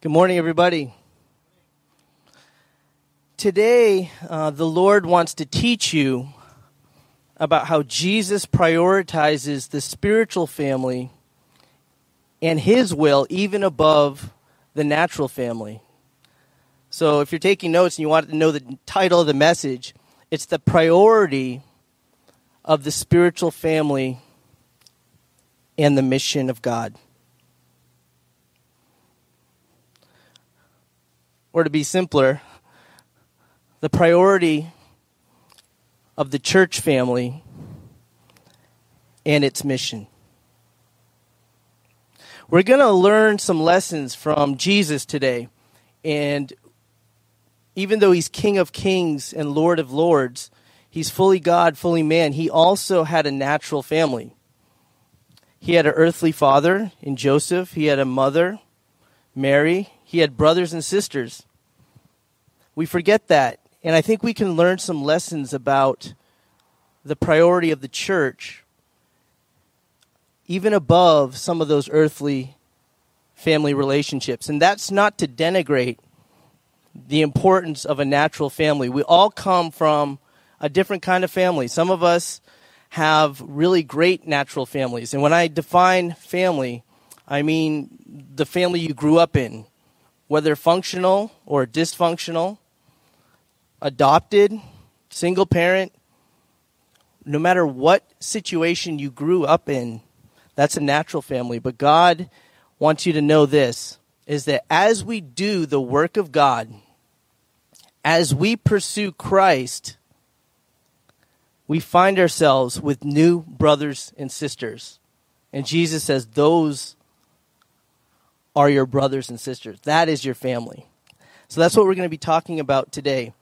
Good morning, everybody. Today, uh, the Lord wants to teach you about how Jesus prioritizes the spiritual family and his will even above the natural family. So, if you're taking notes and you want to know the title of the message, it's the priority of the spiritual family and the mission of God. Or to be simpler, the priority of the church family and its mission. We're going to learn some lessons from Jesus today. And even though he's King of Kings and Lord of Lords, he's fully God, fully man, he also had a natural family. He had an earthly father in Joseph, he had a mother, Mary, he had brothers and sisters. We forget that. And I think we can learn some lessons about the priority of the church, even above some of those earthly family relationships. And that's not to denigrate the importance of a natural family. We all come from a different kind of family. Some of us have really great natural families. And when I define family, I mean the family you grew up in, whether functional or dysfunctional adopted, single parent, no matter what situation you grew up in, that's a natural family. But God wants you to know this is that as we do the work of God, as we pursue Christ, we find ourselves with new brothers and sisters. And Jesus says, Those are your brothers and sisters. That is your family. So that's what we're going to be talking about today.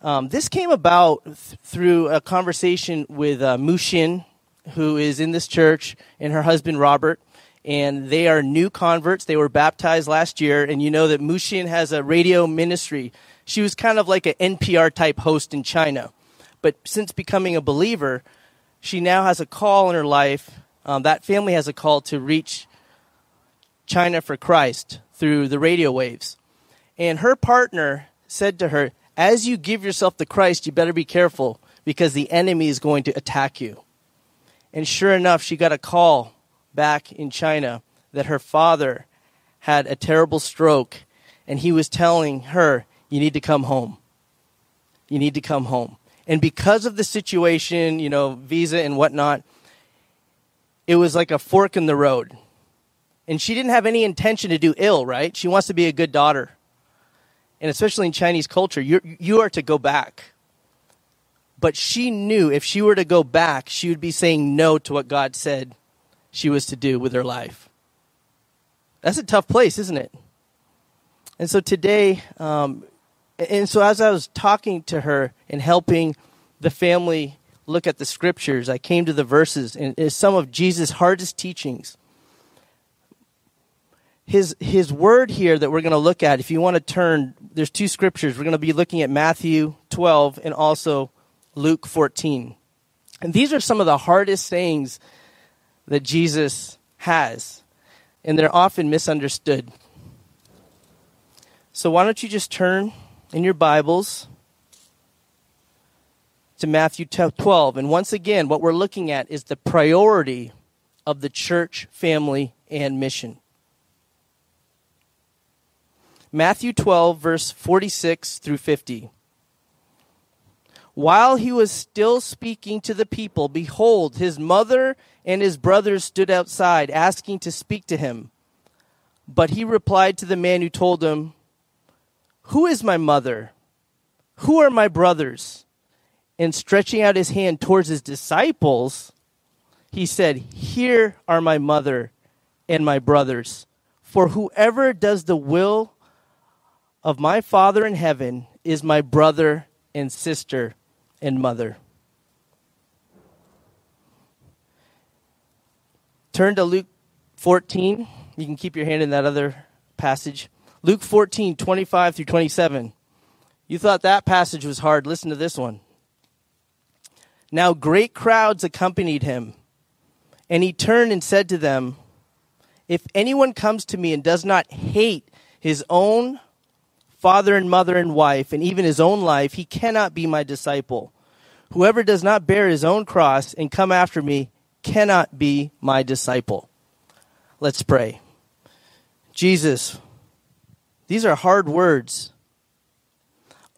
Um, this came about th- through a conversation with uh, Mushin, who is in this church, and her husband Robert. And they are new converts. They were baptized last year. And you know that Mushin has a radio ministry. She was kind of like an NPR type host in China. But since becoming a believer, she now has a call in her life. Um, that family has a call to reach China for Christ through the radio waves. And her partner said to her, as you give yourself to Christ, you better be careful because the enemy is going to attack you. And sure enough, she got a call back in China that her father had a terrible stroke and he was telling her, You need to come home. You need to come home. And because of the situation, you know, visa and whatnot, it was like a fork in the road. And she didn't have any intention to do ill, right? She wants to be a good daughter and especially in Chinese culture, you you are to go back. But she knew if she were to go back, she would be saying no to what God said she was to do with her life. That's a tough place, isn't it? And so today, um, and so as I was talking to her and helping the family look at the scriptures, I came to the verses and some of Jesus' hardest teachings his his word here that we're going to look at if you want to turn there's two scriptures. We're going to be looking at Matthew 12 and also Luke 14 and these are some of the hardest sayings that Jesus has and they're often misunderstood. So why don't you just turn in your bibles to Matthew 12 and once again what we're looking at is the priority of the church family and mission Matthew 12, verse 46 through 50. While he was still speaking to the people, behold, his mother and his brothers stood outside, asking to speak to him. But he replied to the man who told him, Who is my mother? Who are my brothers? And stretching out his hand towards his disciples, he said, Here are my mother and my brothers. For whoever does the will of my Father in heaven is my brother and sister and mother. Turn to Luke 14. You can keep your hand in that other passage. Luke 14, 25 through 27. You thought that passage was hard. Listen to this one. Now great crowds accompanied him, and he turned and said to them, If anyone comes to me and does not hate his own father and mother and wife, and even his own life, he cannot be my disciple. Whoever does not bear his own cross and come after me cannot be my disciple. Let's pray. Jesus, these are hard words.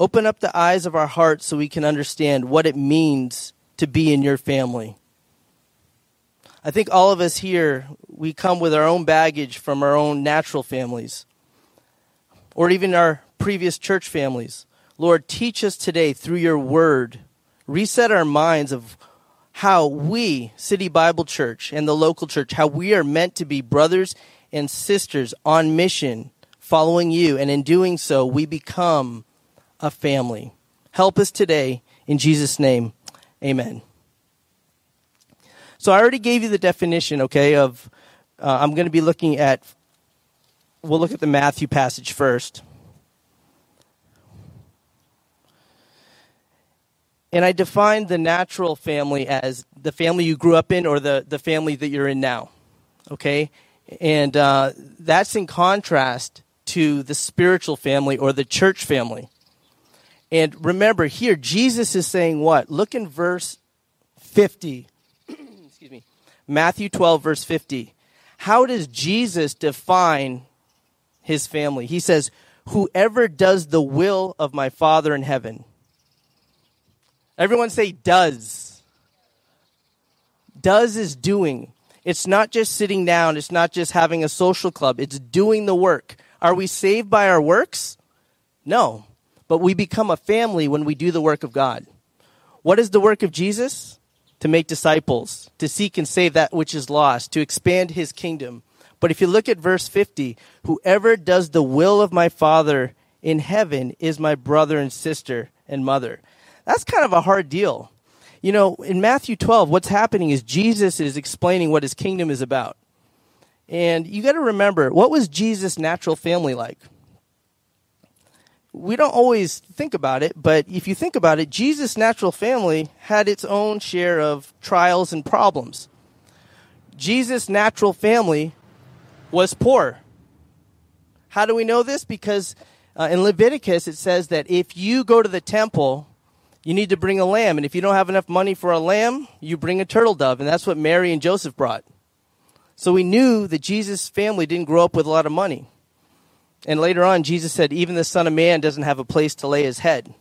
Open up the eyes of our hearts so we can understand what it means to be in your family. I think all of us here, we come with our own baggage from our own natural families or even our previous church families. Lord, teach us today through your word. Reset our minds of how we, City Bible Church and the local church, how we are meant to be brothers and sisters on mission, following you. And in doing so, we become a family. Help us today. In Jesus' name, amen. So I already gave you the definition, okay, of uh, I'm going to be looking at, we'll look at the Matthew passage first. And I define the natural family as the family you grew up in or the, the family that you're in now. Okay? And uh, that's in contrast to the spiritual family or the church family. And remember, here, Jesus is saying what? Look in verse 50. Excuse me. Matthew 12, verse 50. How does Jesus define his family? He says, Whoever does the will of my Father in heaven. Everyone say, does. Does is doing. It's not just sitting down, it's not just having a social club, it's doing the work. Are we saved by our works? No. But we become a family when we do the work of God. What is the work of Jesus? To make disciples, to seek and save that which is lost, to expand his kingdom. But if you look at verse 50, whoever does the will of my Father in heaven is my brother and sister and mother. That's kind of a hard deal. You know, in Matthew 12, what's happening is Jesus is explaining what his kingdom is about. And you got to remember, what was Jesus' natural family like? we don't always think about it, but if you think about it, Jesus' natural family had its own share of trials and problems. Jesus' natural family was poor. How do we know this? Because uh, in Leviticus it says that if you go to the temple, you need to bring a lamb. And if you don't have enough money for a lamb, you bring a turtle dove. And that's what Mary and Joseph brought. So we knew that Jesus' family didn't grow up with a lot of money. And later on, Jesus said, even the Son of Man doesn't have a place to lay his head.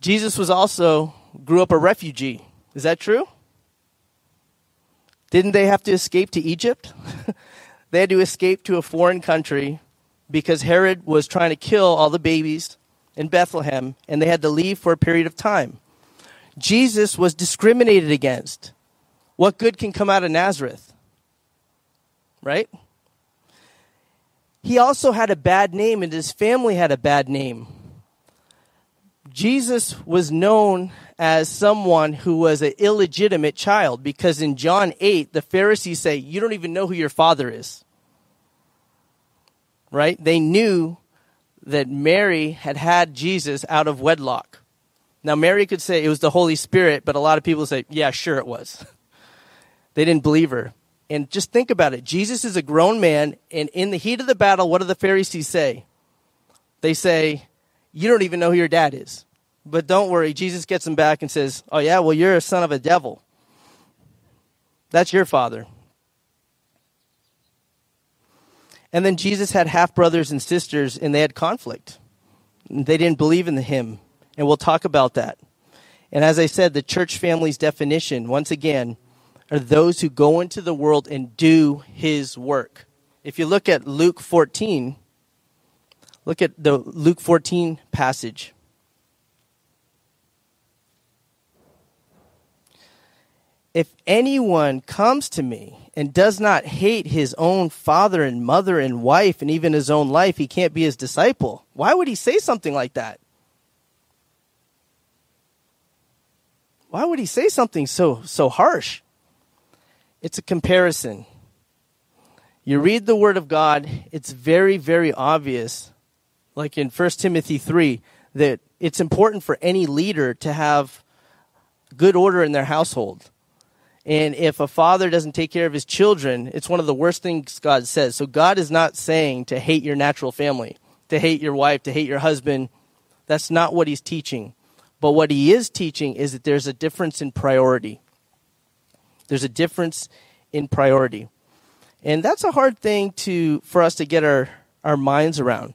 Jesus was also, grew up a refugee. Is that true? Didn't they have to escape to Egypt? they had to escape to a foreign country because Herod was trying to kill all the babies in Bethlehem, and they had to leave for a period of time. Jesus was discriminated against. What good can come out of Nazareth? Right? he also had a bad name and his family had a bad name. Jesus was known as someone who was an illegitimate child because in John 8, the Pharisees say, You don't even know who your father is. Right? They knew that Mary had had Jesus out of wedlock. Now, Mary could say it was the Holy Spirit, but a lot of people say, Yeah, sure it was. they didn't believe her. And just think about it. Jesus is a grown man, and in the heat of the battle, what do the Pharisees say? They say, You don't even know who your dad is. But don't worry, Jesus gets him back and says, Oh, yeah, well, you're a son of a devil. That's your father. And then Jesus had half brothers and sisters, and they had conflict. They didn't believe in him. And we'll talk about that. And as I said, the church family's definition, once again, are those who go into the world and do his work. If you look at Luke 14, look at the Luke 14 passage. If anyone comes to me and does not hate his own father and mother and wife and even his own life, he can't be his disciple. Why would he say something like that? Why would he say something so so harsh? It's a comparison. You read the Word of God, it's very, very obvious, like in 1 Timothy 3, that it's important for any leader to have good order in their household. And if a father doesn't take care of his children, it's one of the worst things God says. So God is not saying to hate your natural family, to hate your wife, to hate your husband. That's not what he's teaching. But what he is teaching is that there's a difference in priority. There's a difference in priority. And that's a hard thing to for us to get our, our minds around.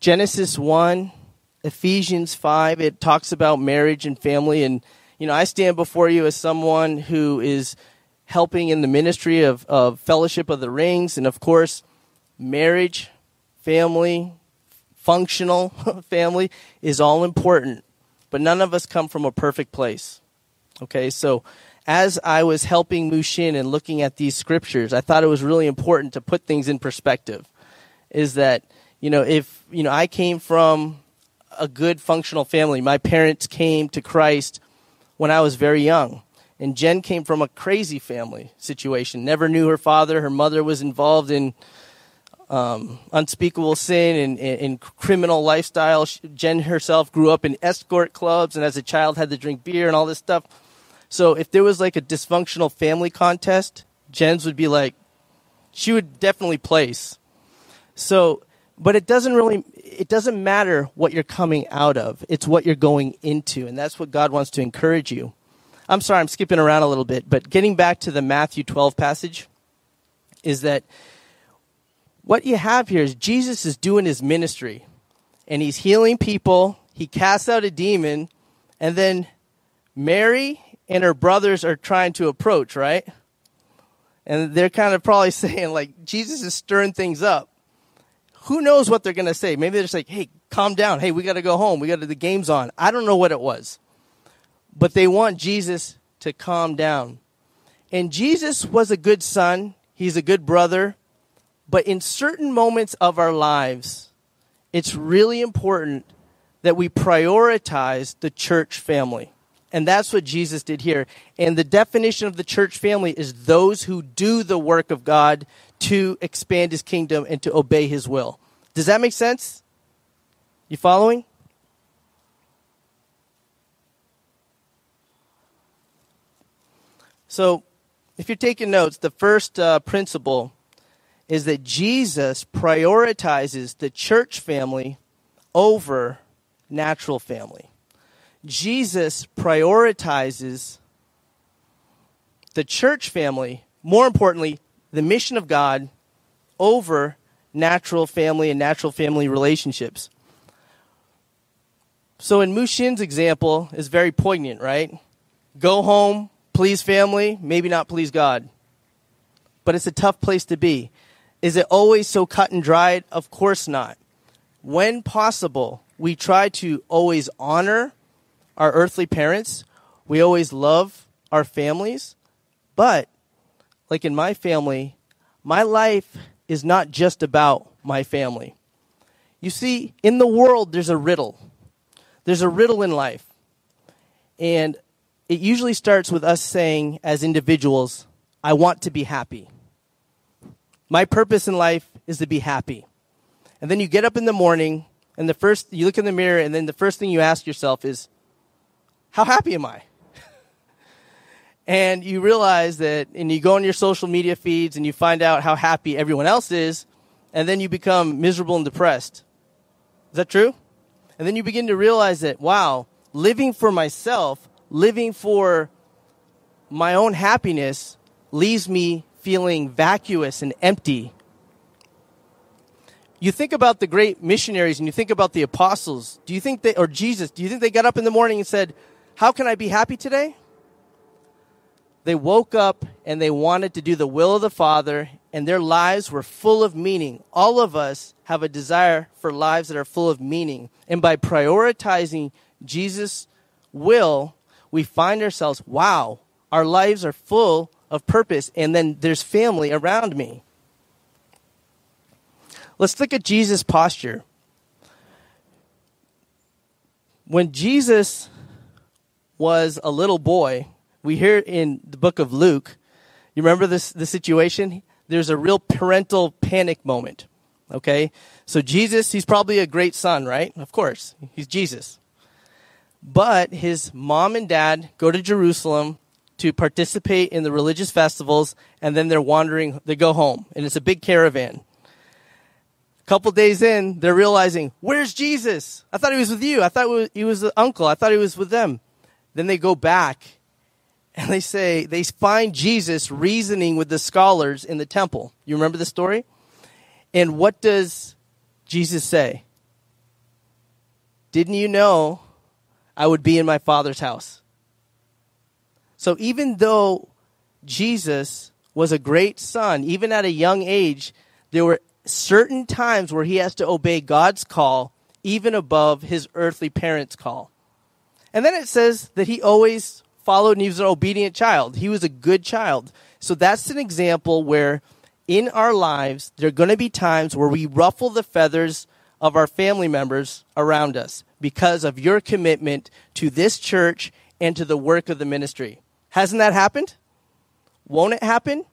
Genesis 1, Ephesians 5, it talks about marriage and family and you know, I stand before you as someone who is helping in the ministry of, of Fellowship of the Rings, and of course, marriage, family, functional family is all important, but none of us come from a perfect place. Okay, so as I was helping Mushin and looking at these scriptures, I thought it was really important to put things in perspective. Is that, you know, if, you know, I came from a good functional family, my parents came to Christ when I was very young. And Jen came from a crazy family situation. Never knew her father. Her mother was involved in um, unspeakable sin and, in criminal lifestyle. Jen herself grew up in escort clubs and as a child had to drink beer and all this stuff. So if there was like a dysfunctional family contest, Jen's would be like, she would definitely place. So, but it doesn't really, it doesn't matter what you're coming out of. It's what you're going into. And that's what God wants to encourage you. I'm sorry, I'm skipping around a little bit, but getting back to the Matthew 12 passage is that what you have here is Jesus is doing his ministry and he's healing people. He casts out a demon and then Mary and her brothers are trying to approach, right? And they're kind of probably saying like Jesus is stirring things up who knows what they're going to say? Maybe they're just like, hey, calm down. Hey, we got to go home. We got to, the game's on. I don't know what it was. But they want Jesus to calm down. And Jesus was a good son, he's a good brother. But in certain moments of our lives, it's really important that we prioritize the church family. And that's what Jesus did here. And the definition of the church family is those who do the work of God to expand his kingdom and to obey his will. Does that make sense? You following? So, if you're taking notes, the first uh, principle is that Jesus prioritizes the church family over natural family. Jesus prioritizes the church family, more importantly, the mission of God over natural family and natural family relationships. So in Mushin's example is very poignant, right? Go home, please family, maybe not please God. But it's a tough place to be. Is it always so cut and dried? Of course not. When possible, we try to always honor our earthly parents. We always love our families. But like in my family, my life is not just about my family. You see, in the world, there's a riddle. There's a riddle in life. And it usually starts with us saying, as individuals, I want to be happy. My purpose in life is to be happy. And then you get up in the morning, and the first, you look in the mirror, and then the first thing you ask yourself is, How happy am I? and you realize that, and you go on your social media feeds and you find out how happy everyone else is, and then you become miserable and depressed. Is that true? And then you begin to realize that, wow, living for myself, living for my own happiness, leaves me feeling vacuous and empty. You think about the great missionaries and you think about the apostles. Do you think they, or Jesus, do you think they got up in the morning and said, How can I be happy today? They woke up and they wanted to do the will of the Father, and their lives were full of meaning. All of us have a desire for lives that are full of meaning. And by prioritizing Jesus' will, we find ourselves, wow, our lives are full of purpose, and then there's family around me. Let's look at Jesus' posture. When Jesus was a little boy, we hear in the book of Luke, you remember this the situation? There's a real parental panic moment. Okay? So Jesus, he's probably a great son, right? Of course. He's Jesus. But his mom and dad go to Jerusalem to participate in the religious festivals, and then they're wandering, they go home, and it's a big caravan. A couple days in, they're realizing, where's Jesus? I thought he was with you. I thought he was the uncle. I thought he was with them. Then they go back, and they say, they find Jesus reasoning with the scholars in the temple. You remember the story? And what does Jesus say? Didn't you know I would be in my Father's house? So even though Jesus was a great son, even at a young age, there were certain times where he has to obey God's call, even above his earthly parents' call. And then it says that he always followed and he was an obedient child. He was a good child. So that's an example where in our lives, there are going to be times where we ruffle the feathers of our family members around us because of your commitment to this church and to the work of the ministry. Hasn't that happened? Won't it happen?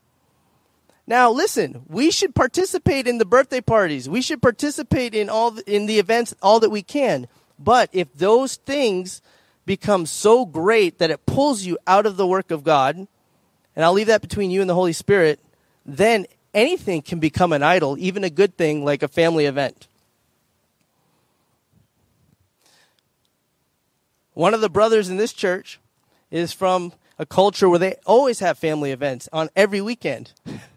Now, listen, we should participate in the birthday parties. We should participate in all the, in the events all that we can. But if those things become so great that it pulls you out of the work of God, and I'll leave that between you and the Holy Spirit, then anything can become an idol, even a good thing like a family event. One of the brothers in this church is from a culture where they always have family events on every weekend.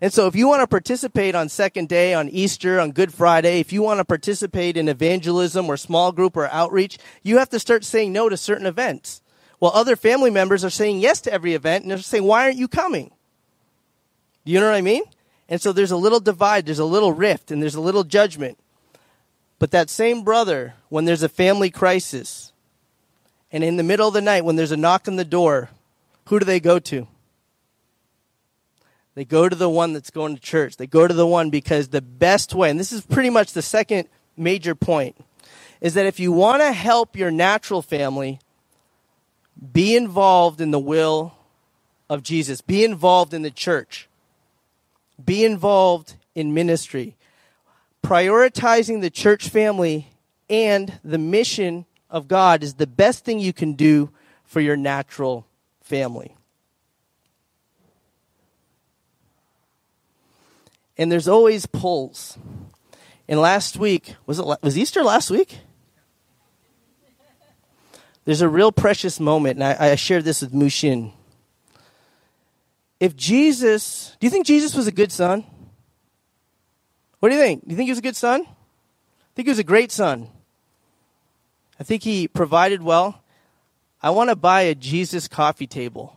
And so if you want to participate on second day, on Easter, on Good Friday, if you want to participate in evangelism or small group or outreach, you have to start saying no to certain events. While other family members are saying yes to every event and they're saying, why aren't you coming? Do you know what I mean? And so there's a little divide, there's a little rift, and there's a little judgment. But that same brother, when there's a family crisis, and in the middle of the night, when there's a knock on the door, who do they go to? They go to the one that's going to church. They go to the one because the best way, and this is pretty much the second major point, is that if you want to help your natural family, be involved in the will of Jesus, be involved in the church. Be involved in ministry. Prioritizing the church family and the mission of God is the best thing you can do for your natural family. And there's always pulls. And last week, was it was Easter last week? There's a real precious moment, and I, I shared this with Mushin if Jesus, do you think Jesus was a good son? What do you think? Do you think he was a good son? I think he was a great son. I think he provided well. I want to buy a Jesus coffee table.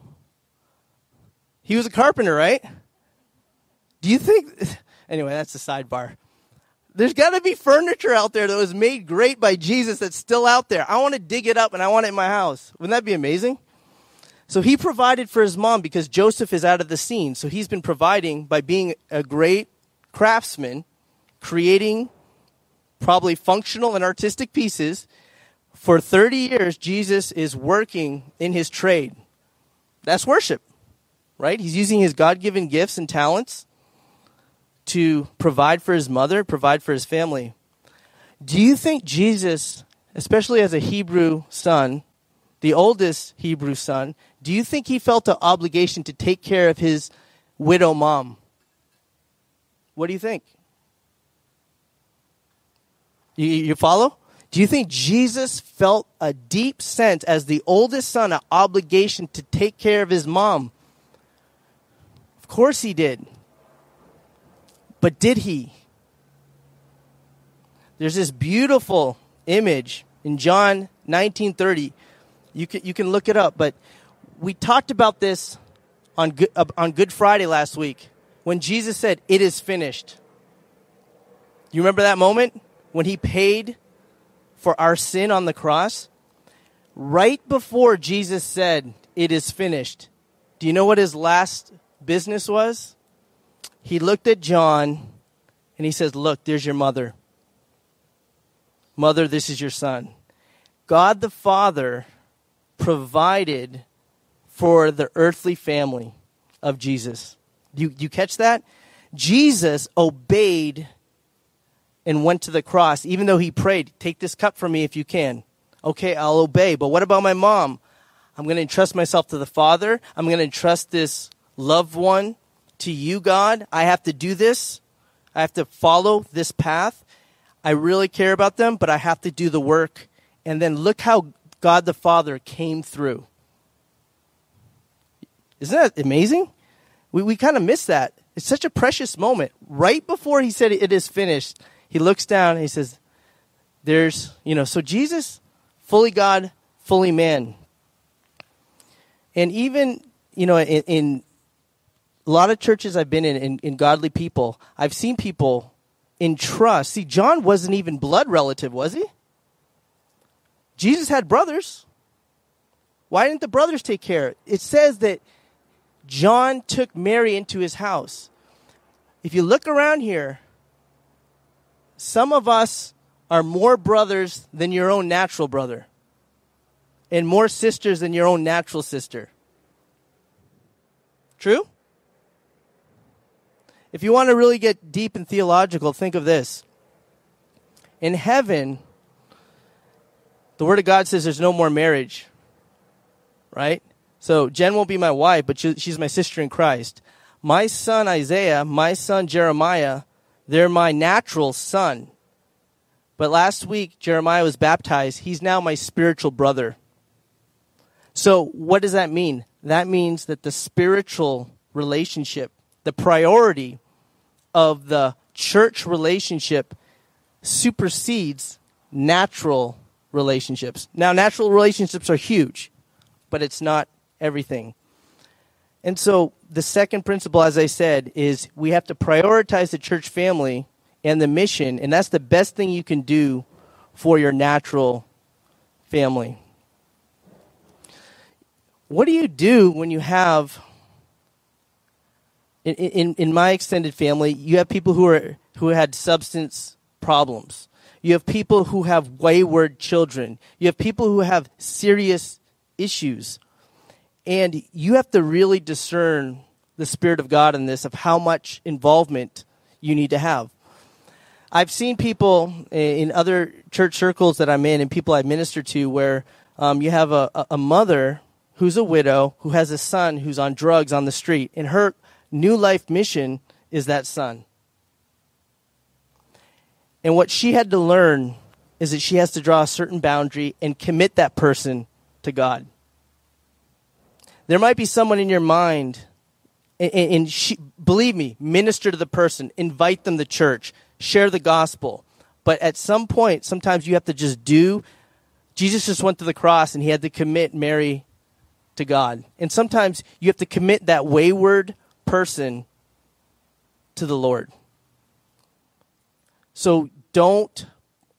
He was a carpenter, right? Do you think? Anyway, that's the sidebar. There's got to be furniture out there that was made great by Jesus that's still out there. I want to dig it up and I want it in my house. Wouldn't that be amazing? So he provided for his mom because Joseph is out of the scene. So he's been providing by being a great craftsman, creating probably functional and artistic pieces. For 30 years, Jesus is working in his trade. That's worship, right? He's using his God given gifts and talents to provide for his mother, provide for his family. Do you think Jesus, especially as a Hebrew son, the oldest Hebrew son, do you think he felt an obligation to take care of his widow mom? What do you think? You, you follow? Do you think Jesus felt a deep sense as the oldest son, an obligation to take care of his mom? Of course he did. But did he? There's this beautiful image in John 1930 you can, you can look it up. But we talked about this on Good, uh, on Good Friday last week when Jesus said, It is finished. You remember that moment when he paid for our sin on the cross? Right before Jesus said, It is finished, do you know what his last business was? He looked at John and he says, Look, there's your mother. Mother, this is your son. God the Father provided for the earthly family of Jesus. You, you catch that? Jesus obeyed and went to the cross, even though he prayed, Take this cup from me if you can. Okay, I'll obey. But what about my mom? I'm going to entrust myself to the Father. I'm going to entrust this loved one to you, God. I have to do this. I have to follow this path. I really care about them, but I have to do the work. And then look how God the Father came through. Isn't that amazing? We, we kind of miss that. It's such a precious moment. Right before he said it is finished, he looks down and he says, There's, you know, so Jesus, fully God, fully man. And even, you know, in, in a lot of churches I've been in, in, in godly people, I've seen people in trust. See, John wasn't even blood relative, was he? Jesus had brothers. Why didn't the brothers take care? It says that John took Mary into his house. If you look around here, some of us are more brothers than your own natural brother, and more sisters than your own natural sister. True? If you want to really get deep and theological, think of this. In heaven, the Word of God says there's no more marriage, right? So Jen won't be my wife, but she's my sister in Christ. My son Isaiah, my son Jeremiah, they're my natural son. But last week, Jeremiah was baptized. He's now my spiritual brother. So, what does that mean? That means that the spiritual relationship, the priority of the church relationship supersedes natural relationships. Now, natural relationships are huge, but it's not everything. And so the second principle, as I said, is we have to prioritize the church family and the mission, and that's the best thing you can do for your natural family. What do you do when you have, in, in, in my extended family, you have people who, are, who had substance problems. You have people who have wayward children. You have people who have serious issues. And you have to really discern the Spirit of God in this of how much involvement you need to have. I've seen people in other church circles that I'm in and people I minister to where um, you have a, a mother who's a widow who has a son who's on drugs on the street, and her new life mission is that son. And what she had to learn is that she has to draw a certain boundary and commit that person to God. There might be someone in your mind, and, and she, believe me, minister to the person, invite them to church, share the gospel. But at some point, sometimes you have to just do. Jesus just went to the cross and he had to commit Mary to God. And sometimes you have to commit that wayward person to the Lord. So don't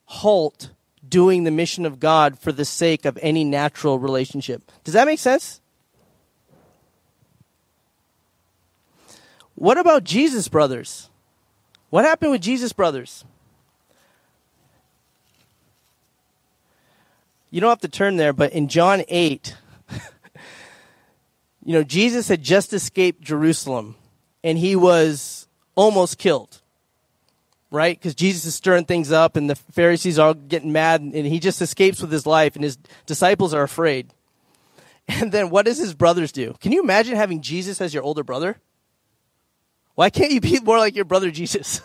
halt doing the mission of God for the sake of any natural relationship. Does that make sense? What about Jesus brothers? What happened with Jesus brothers? You don't have to turn there, but in John 8, you know, Jesus had just escaped Jerusalem and he was almost killed. Right? Because Jesus is stirring things up and the Pharisees are getting mad and he just escapes with his life and his disciples are afraid. And then what does his brothers do? Can you imagine having Jesus as your older brother? Why can't you be more like your brother Jesus?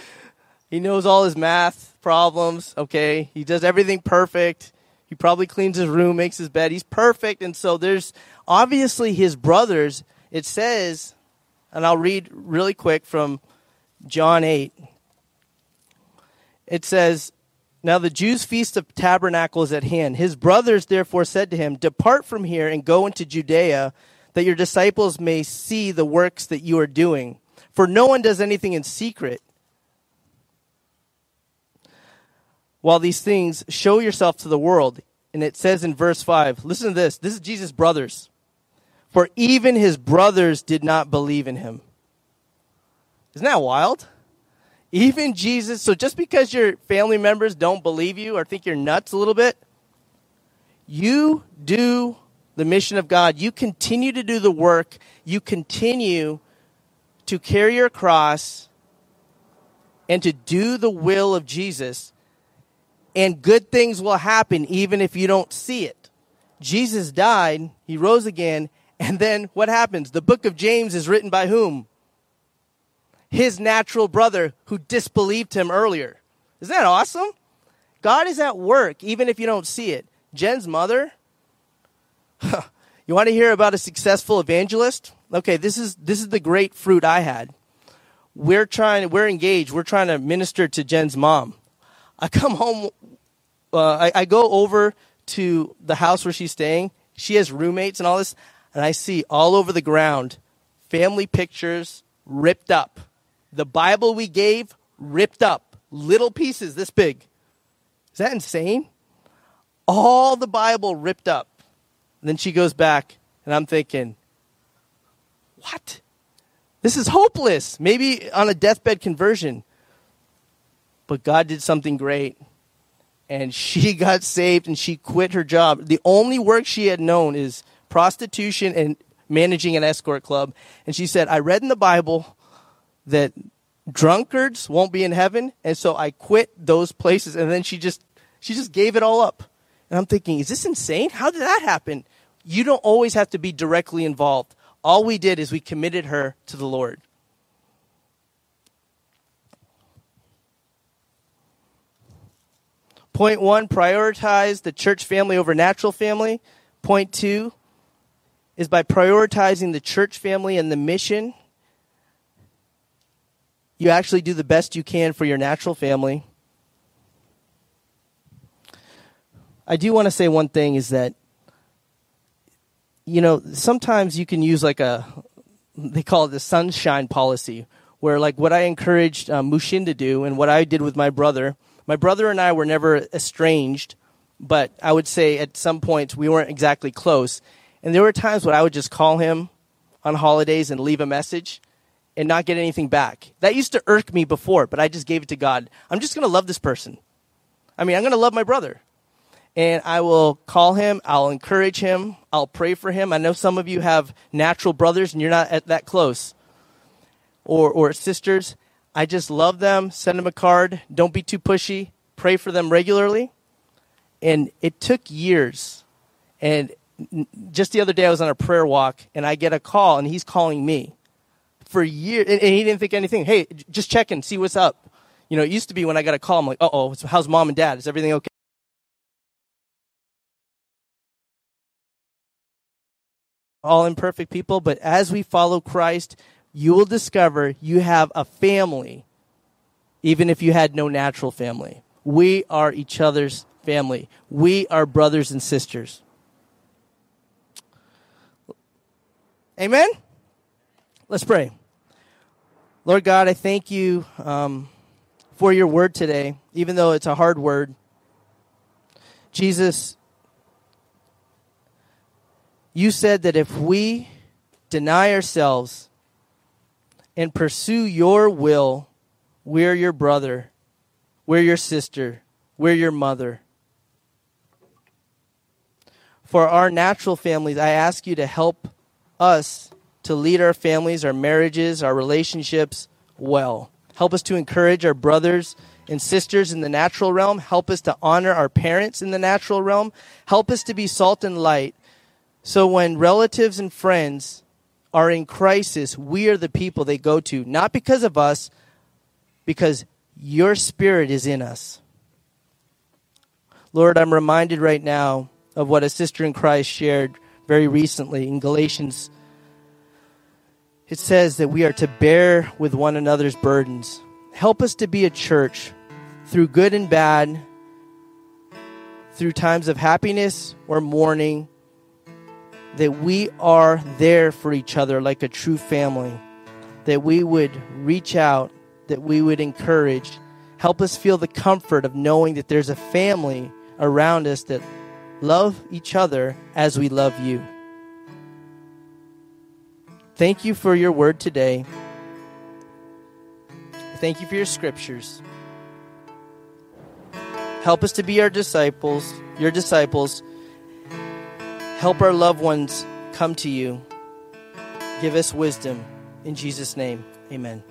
he knows all his math problems, okay? He does everything perfect. He probably cleans his room, makes his bed. He's perfect. And so there's obviously his brothers. It says, and I'll read really quick from John 8. It says, Now the Jews' feast of tabernacles at hand. His brothers therefore said to him, Depart from here and go into Judea that your disciples may see the works that you are doing. For no one does anything in secret. While these things show yourself to the world. And it says in verse 5, listen to this. This is Jesus' brothers. For even his brothers did not believe in him. Isn't that wild? Even Jesus, so just because your family members don't believe you or think you're nuts a little bit, you do the mission of God, you continue to do the work, you continue to carry your cross and to do the will of Jesus, and good things will happen even if you don't see it. Jesus died, he rose again, and then what happens? The book of James is written by whom? His natural brother who disbelieved him earlier. Isn't that awesome? God is at work, even if you don't see it. Jen's mother. you want to hear about a successful evangelist? Okay, this is this is the great fruit I had. We're trying. We're engaged. We're trying to minister to Jen's mom. I come home. Uh, I, I go over to the house where she's staying. She has roommates and all this, and I see all over the ground family pictures ripped up. The Bible we gave ripped up, little pieces this big. Is that insane? All the Bible ripped up. And then she goes back, and I'm thinking, what? This is hopeless. Maybe on a deathbed conversion. But God did something great. And she got saved and she quit her job. The only work she had known is prostitution and managing an escort club. And she said, I read in the Bible that drunkards won't be in heaven. And so I quit those places. And then she just she just gave it all up. And I'm thinking, is this insane? How did that happen? You don't always have to be directly involved. All we did is we committed her to the Lord. Point one, prioritize the church family over natural family. Point two is by prioritizing the church family and the mission, you actually do the best you can for your natural family. I do want to say one thing is that you know sometimes you can use like a they call it the sunshine policy where like what I encouraged um, Mushin to do and what I did with my brother. My brother and I were never estranged, but I would say at some points we weren't exactly close. And there were times when I would just call him on holidays and leave a message and not get anything back. That used to irk me before, but I just gave it to God. I'm just going to love this person. I mean, I'm going to love my brother and I will call him. I'll encourage him. I'll pray for him. I know some of you have natural brothers and you're not at that close, or or sisters. I just love them. Send them a card. Don't be too pushy. Pray for them regularly. And it took years. And just the other day, I was on a prayer walk, and I get a call, and he's calling me for years, and he didn't think anything. Hey, just check and see what's up. You know, it used to be when I got a call, I'm like, uh oh, how's mom and dad? Is everything okay? all imperfect people, but as we follow Christ, you will discover you have a family, even if you had no natural family. We are each other's family. We are brothers and sisters. Amen? Let's pray. Lord God, I thank you um, for your word today, even though it's a hard word. Jesus, you said that if we deny ourselves and pursue your will, we're your brother, we're your sister, we're your mother. For our natural families, I ask you to help us to lead our families, our marriages, our relationships well. Help us to encourage our brothers and sisters in the natural realm. Help us to honor our parents in the natural realm. Help us to be salt and light so when relatives and friends are in crisis, we are the people they go to, not because of us, because your spirit is in us. Lord, I'm reminded right now of what a sister in Christ shared very recently in Galatians. It says that we are to bear with one another's burdens. Help us to be a church through good and bad, through times of happiness or mourning that we are there for each other like a true family, that we would reach out, that we would encourage, help us feel the comfort of knowing that there's a family around us that love each other as we love you. Thank you for your word today. Thank you for your scriptures. Help us to be our disciples, your disciples Help our loved ones come to you. Give us wisdom. In Jesus' name, amen.